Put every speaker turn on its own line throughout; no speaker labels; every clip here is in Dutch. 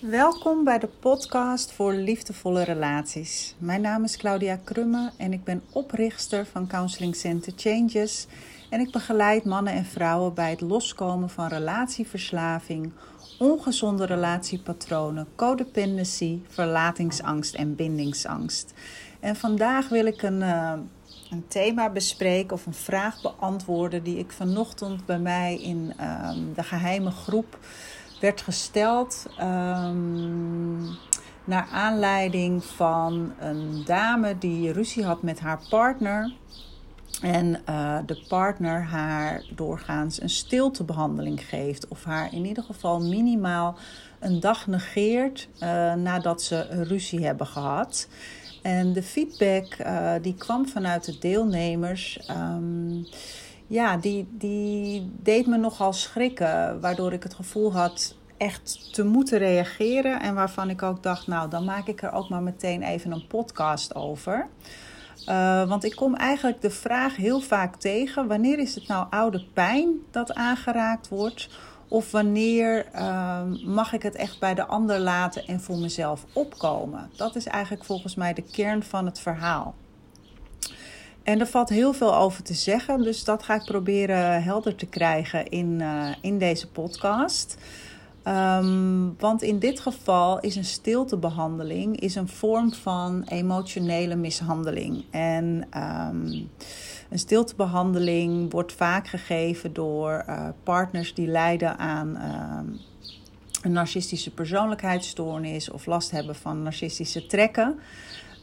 Welkom bij de podcast voor liefdevolle relaties. Mijn naam is Claudia Krumme en ik ben oprichter van Counseling Center Changes. En ik begeleid mannen en vrouwen bij het loskomen van relatieverslaving, ongezonde relatiepatronen, codependency, verlatingsangst en bindingsangst. En vandaag wil ik een, uh, een thema bespreken of een vraag beantwoorden die ik vanochtend bij mij in uh, de geheime groep werd gesteld um, naar aanleiding van een dame die ruzie had met haar partner. En uh, de partner haar doorgaans een stiltebehandeling geeft. Of haar in ieder geval minimaal een dag negeert uh, nadat ze ruzie hebben gehad. En de feedback uh, die kwam vanuit de deelnemers. Um, ja, die, die deed me nogal schrikken. Waardoor ik het gevoel had echt te moeten reageren. En waarvan ik ook dacht, nou, dan maak ik er ook maar meteen even een podcast over. Uh, want ik kom eigenlijk de vraag heel vaak tegen: wanneer is het nou oude pijn dat aangeraakt wordt? Of wanneer uh, mag ik het echt bij de ander laten en voor mezelf opkomen? Dat is eigenlijk volgens mij de kern van het verhaal. En er valt heel veel over te zeggen, dus dat ga ik proberen helder te krijgen in, uh, in deze podcast. Um, want in dit geval is een stiltebehandeling is een vorm van emotionele mishandeling. En um, een stiltebehandeling wordt vaak gegeven door uh, partners die lijden aan uh, een narcistische persoonlijkheidsstoornis of last hebben van narcistische trekken.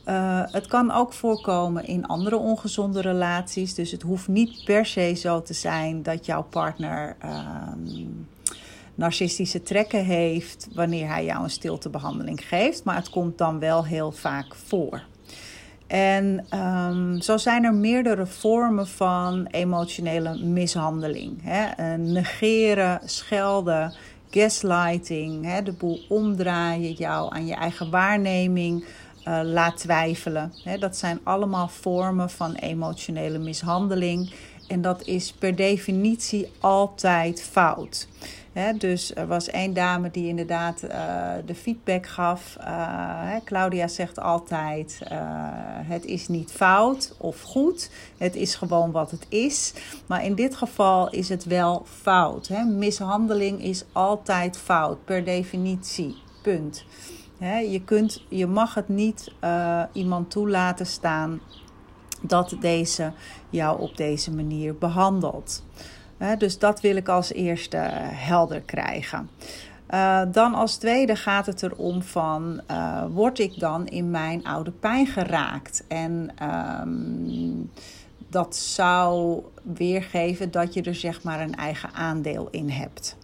Uh, het kan ook voorkomen in andere ongezonde relaties. Dus het hoeft niet per se zo te zijn dat jouw partner narcistische trekken heeft wanneer hij jou een stiltebehandeling geeft. Maar het komt dan wel heel vaak voor. En um, zo zijn er meerdere vormen van emotionele mishandeling. Hè? Negeren, schelden, gaslighting, hè? de boel omdraaien, jou aan je eigen waarneming uh, laat twijfelen. Dat zijn allemaal vormen van emotionele mishandeling. En dat is per definitie altijd fout. Dus er was één dame die inderdaad uh, de feedback gaf. Uh, Claudia zegt altijd: het is niet fout of goed. Het is gewoon wat het is. Maar in dit geval is het wel fout. Mishandeling is altijd fout, per definitie. Punt. Je, kunt, je mag het niet iemand toelaten staan dat deze jou op deze manier behandelt dus dat wil ik als eerste helder krijgen. Uh, dan als tweede gaat het erom van, uh, word ik dan in mijn oude pijn geraakt? En um, dat zou weergeven dat je er zeg maar een eigen aandeel in hebt.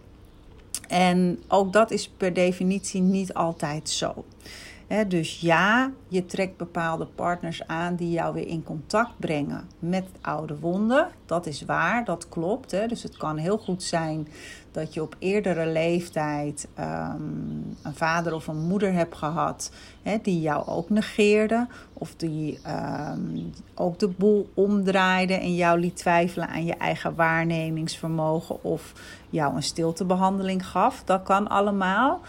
En ook dat is per definitie niet altijd zo. Dus ja, je trekt bepaalde partners aan die jou weer in contact brengen met oude wonden. Dat is waar, dat klopt. Dus het kan heel goed zijn dat je op eerdere leeftijd um, een vader of een moeder hebt gehad die jou ook negeerde. Of die um, ook de boel omdraaide en jou liet twijfelen aan je eigen waarnemingsvermogen. Of jou een stiltebehandeling gaf. Dat kan allemaal.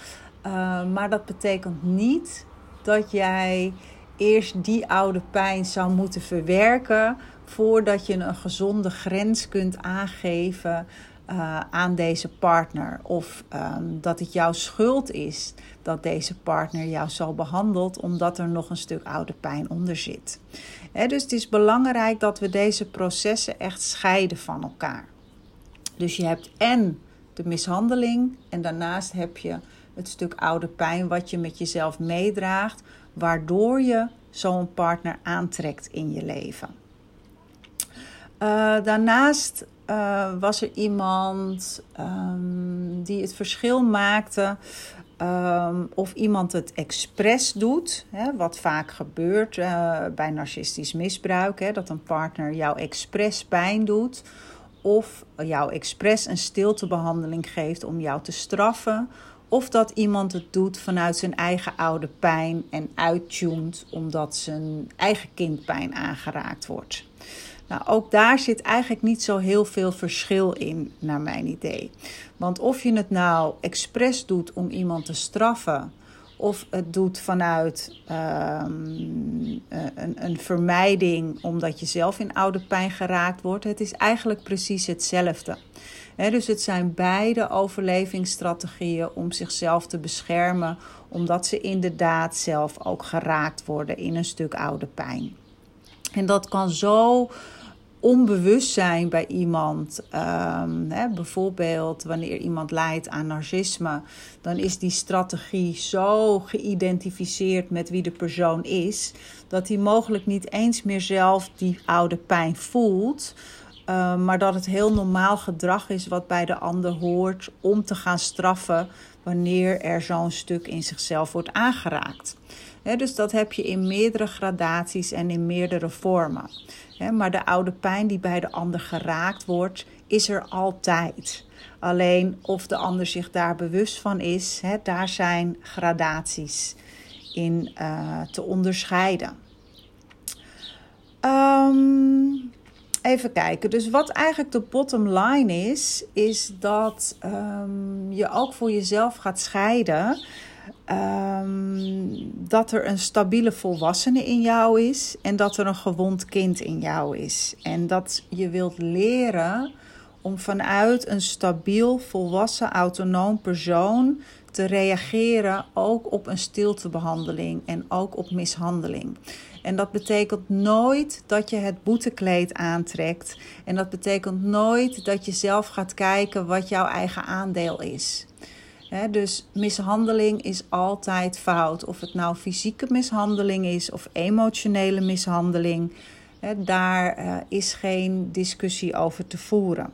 Uh, maar dat betekent niet dat jij eerst die oude pijn zou moeten verwerken voordat je een gezonde grens kunt aangeven uh, aan deze partner. Of um, dat het jouw schuld is dat deze partner jou zo behandelt, omdat er nog een stuk oude pijn onder zit. Dus het is belangrijk dat we deze processen echt scheiden van elkaar. Dus je hebt en de mishandeling en daarnaast heb je het stuk oude pijn wat je met jezelf meedraagt, waardoor je zo'n partner aantrekt in je leven. Uh, daarnaast uh, was er iemand um, die het verschil maakte um, of iemand het expres doet, hè, wat vaak gebeurt uh, bij narcistisch misbruik, hè, dat een partner jou expres pijn doet of jou expres een stiltebehandeling geeft om jou te straffen of dat iemand het doet vanuit zijn eigen oude pijn en uittuned omdat zijn eigen kindpijn aangeraakt wordt. Nou, ook daar zit eigenlijk niet zo heel veel verschil in, naar mijn idee. Want of je het nou expres doet om iemand te straffen, of het doet vanuit ehm, een, een, vermijding omdat je zelf in oude pijn geraakt wordt, het is eigenlijk precies hetzelfde. Dus het zijn beide overlevingsstrategieën om zichzelf te beschermen, omdat ze inderdaad zelf ook geraakt worden in een stuk oude pijn. En dat kan zo onbewust zijn bij iemand. Hè, bijvoorbeeld wanneer iemand lijdt aan narcisme, dan is die strategie zo geïdentificeerd met wie de persoon is, dat hij mogelijk niet eens meer zelf die oude pijn voelt. Um, maar dat het heel normaal gedrag is wat bij de ander hoort om te gaan straffen wanneer er zo'n stuk in zichzelf wordt aangeraakt dus dat heb je in meerdere gradaties en in meerdere vormen. maar de oude pijn die bij de ander geraakt wordt, is er altijd. Alleen of de ander zich daar bewust van is, daar zijn gradaties in uh, te onderscheiden. Um, even kijken. Dus wat eigenlijk de bottom line is, is dat um, je ook voor jezelf gaat scheiden Um, dat er een stabiele volwassene in jou is en dat er een gewond kind in jou is. En dat je wilt leren om vanuit een stabiel, volwassen, autonoom persoon te reageren ook op een stiltebehandeling en ook op mishandeling. En dat betekent nooit dat je het boetekleed aantrekt. En dat betekent nooit dat je zelf gaat kijken wat jouw eigen aandeel is dus mishandeling is altijd fout. Of het nou fysieke mishandeling is of emotionele mishandeling. daar uh, is geen discussie over te voeren.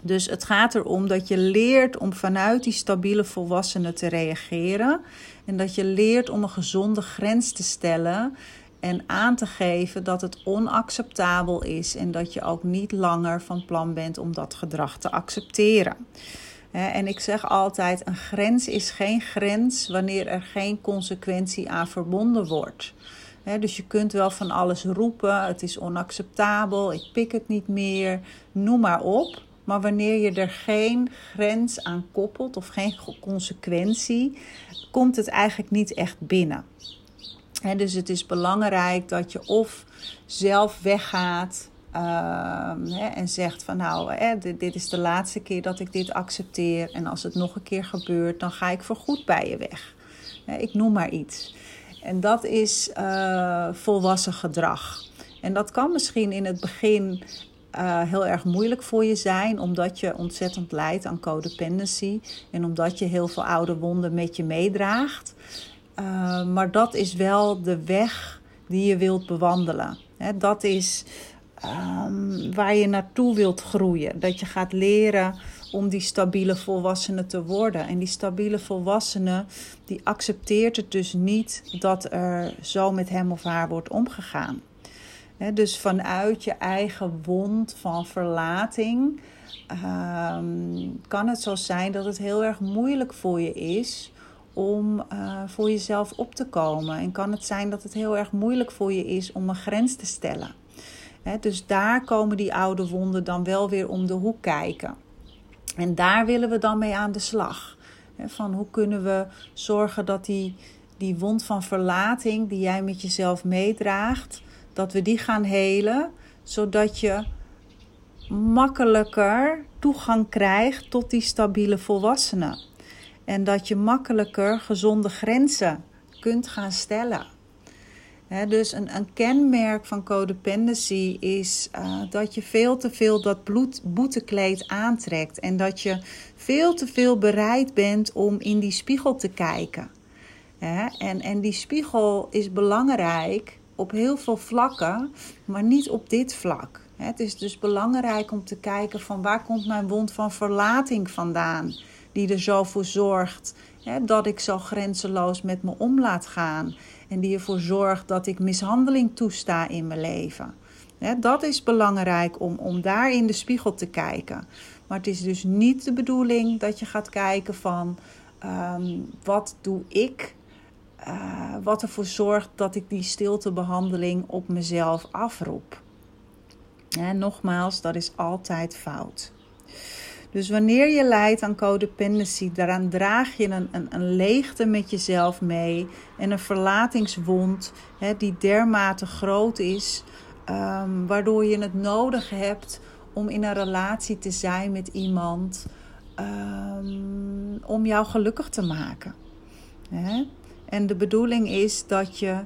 Dus het gaat erom dat je leert om vanuit die stabiele volwassenen te reageren. En dat je leert om een gezonde grens te stellen. En aan te geven dat het onacceptabel is. En dat je ook niet langer van plan bent om dat gedrag te accepteren. En ik zeg altijd: een grens is geen grens wanneer er geen consequentie aan verbonden wordt. Dus je kunt wel van alles roepen: het is onacceptabel, ik pik het niet meer, noem maar op. Maar wanneer je er geen grens aan koppelt of geen consequentie, komt het eigenlijk niet echt binnen. Dus het is belangrijk dat je of zelf weggaat Ehm, en zegt van nou, dit, dit, is de laatste keer dat ik dit accepteer. En als het nog een keer gebeurt, dan ga ik voorgoed bij je weg. Ik noem maar iets. En dat is uh, volwassen gedrag. En dat kan misschien in het begin uh, heel erg moeilijk voor je zijn, omdat je ontzettend lijdt aan codependency en omdat je heel veel oude wonden met je meedraagt. Uh, maar dat is wel de weg die je wilt bewandelen. Dat is um, waar je naartoe wilt groeien. Dat je gaat leren om die stabiele volwassene te worden. En die stabiele volwassene die accepteert het dus niet dat er zo met hem of haar wordt omgegaan. dus vanuit je eigen wond van verlating ehm, kan het zo zijn dat het heel erg moeilijk voor je is om uh, voor jezelf op te komen. En kan het zijn dat het heel erg moeilijk voor je is om een grens te stellen dus daar komen die oude wonden dan wel weer om de hoek kijken. En daar willen we dan mee aan de slag. van hoe kunnen we zorgen dat die, die wond van verlating die jij met jezelf meedraagt, dat we die gaan helen, zodat je makkelijker toegang krijgt tot die stabiele volwassenen. En dat je makkelijker gezonde grenzen kunt gaan stellen dus een, een, kenmerk van codependency is uh, dat je veel te veel dat bloed, boetekleed aantrekt. En dat je veel te veel bereid bent om in die spiegel te kijken. en, en die spiegel is belangrijk op heel veel vlakken, maar niet op dit vlak. Het is dus belangrijk om te kijken van waar komt mijn wond van verlating vandaan. Die er zo voor zorgt dat ik zo grenzeloos met me om laat gaan. En die ervoor zorgt dat ik mishandeling toesta in mijn leven. dat is belangrijk om, om daar in de spiegel te kijken. Maar het is dus niet de bedoeling dat je gaat kijken van ehm, wat doe ik uh, wat ervoor zorgt dat ik die stiltebehandeling op mezelf afroep. En nogmaals, dat is altijd fout. Dus wanneer je lijdt aan codependency, daaraan draag je een, een, een leegte met jezelf mee en een verlatingswond hè, die dermate groot is, um, waardoor je het nodig hebt om in een relatie te zijn met iemand um, om jou gelukkig te maken. Hè? En de bedoeling is dat je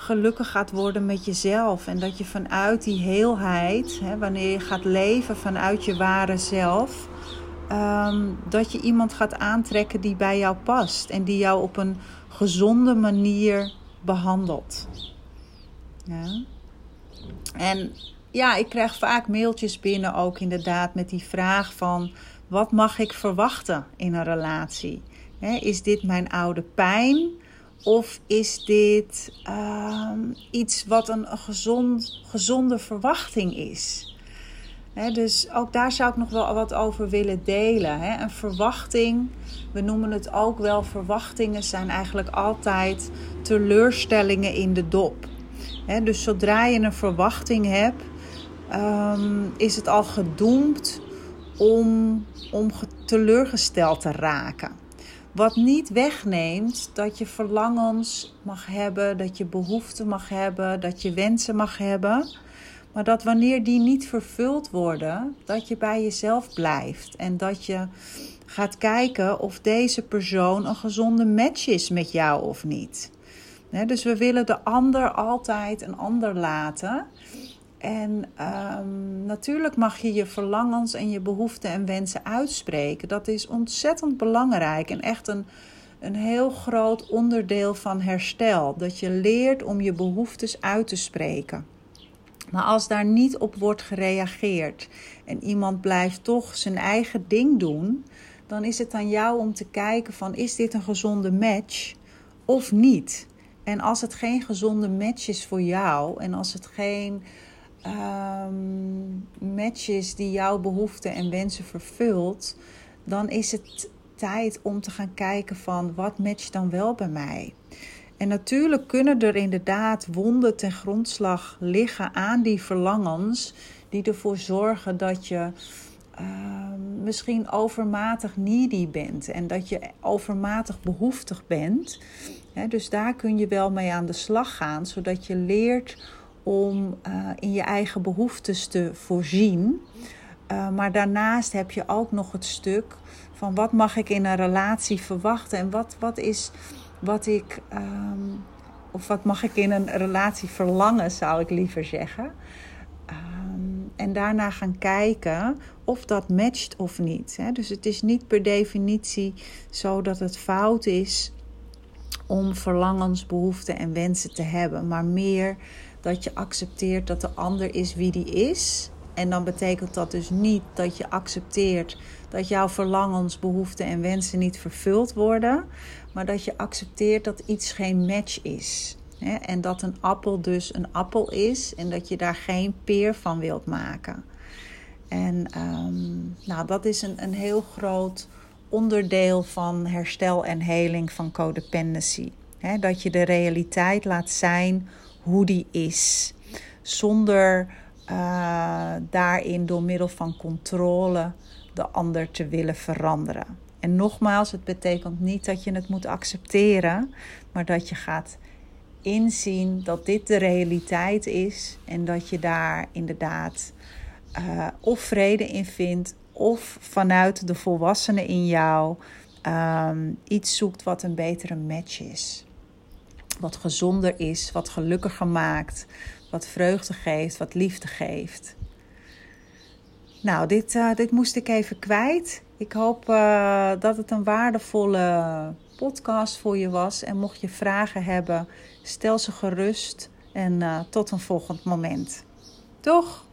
gelukkig gaat worden met jezelf. En dat je vanuit die heelheid, hè, wanneer je gaat leven vanuit je ware zelf, um, dat je iemand gaat aantrekken die bij jou past en die jou op een gezonde manier behandelt. Ja. En ja, ik krijg vaak mailtjes binnen ook inderdaad met die vraag van wat mag ik verwachten in een relatie? is dit mijn oude pijn? Of is dit uh, iets wat een, gezond, gezonde verwachting is? dus ook daar zou ik nog wel wat over willen delen. Een verwachting, we noemen het ook wel verwachtingen, zijn eigenlijk altijd teleurstellingen in de dop. dus zodra je een verwachting hebt, um, is het al gedoemd om, om teleurgesteld te raken. Wat niet wegneemt dat je verlangens mag hebben, dat je behoeften mag hebben, dat je wensen mag hebben. Maar dat wanneer die niet vervuld worden, dat je bij jezelf blijft. En dat je gaat kijken of deze persoon een gezonde match is met jou of niet. dus we willen de ander altijd een ander laten. En um, natuurlijk mag je je verlangens en je behoeften en wensen uitspreken. Dat is ontzettend belangrijk en echt een, een heel groot onderdeel van herstel. Dat je leert om je behoeftes uit te spreken. Maar als daar niet op wordt gereageerd en iemand blijft toch zijn eigen ding doen, dan is het aan jou om te kijken van is dit een gezonde match of niet? En als het geen gezonde match is voor jou en als het geen um, matches die jouw behoeften en wensen vervult, dan is het tijd om te gaan kijken van wat matcht dan wel bij mij. En natuurlijk kunnen er inderdaad wonden ten grondslag liggen aan die verlangens, die ervoor zorgen dat je uh, misschien overmatig needy bent en dat je overmatig behoeftig bent. dus daar kun je wel mee aan de slag gaan, zodat je leert om uh, in je eigen behoeftes te voorzien. Uh, maar daarnaast heb je ook nog het stuk van wat mag ik in een relatie verwachten en wat, wat is wat ik, um, of wat mag ik in een relatie verlangen, zou ik liever zeggen. Um, en daarna gaan kijken of dat matcht of niet. Hè? Dus het is niet per definitie zo dat het fout is om verlangens, behoeften en wensen te hebben, maar meer dat je accepteert dat de ander is wie die is. En dan betekent dat dus niet dat je accepteert dat jouw verlangens, behoeften en wensen niet vervuld worden, maar dat je accepteert dat iets geen match is. En dat een appel dus een appel is en dat je daar geen peer van wilt maken. En um, nou, dat is een, een heel groot onderdeel van herstel en heling van codependency. dat je de realiteit laat zijn hoe die is. Zonder uh, daarin door middel van controle de ander te willen veranderen. En nogmaals, het betekent niet dat je het moet accepteren, maar dat je gaat inzien dat dit de realiteit is en dat je daar inderdaad uh, of vrede in vindt of vanuit de volwassene in jou um, iets zoekt wat een betere match is wat gezonder is, wat gelukkiger maakt, wat vreugde geeft, wat liefde geeft. Nou, dit, uh, dit moest ik even kwijt. Ik hoop uh, dat het een waardevolle podcast voor je was. En mocht je vragen hebben, stel ze gerust. En uh, tot een volgend moment. Toch?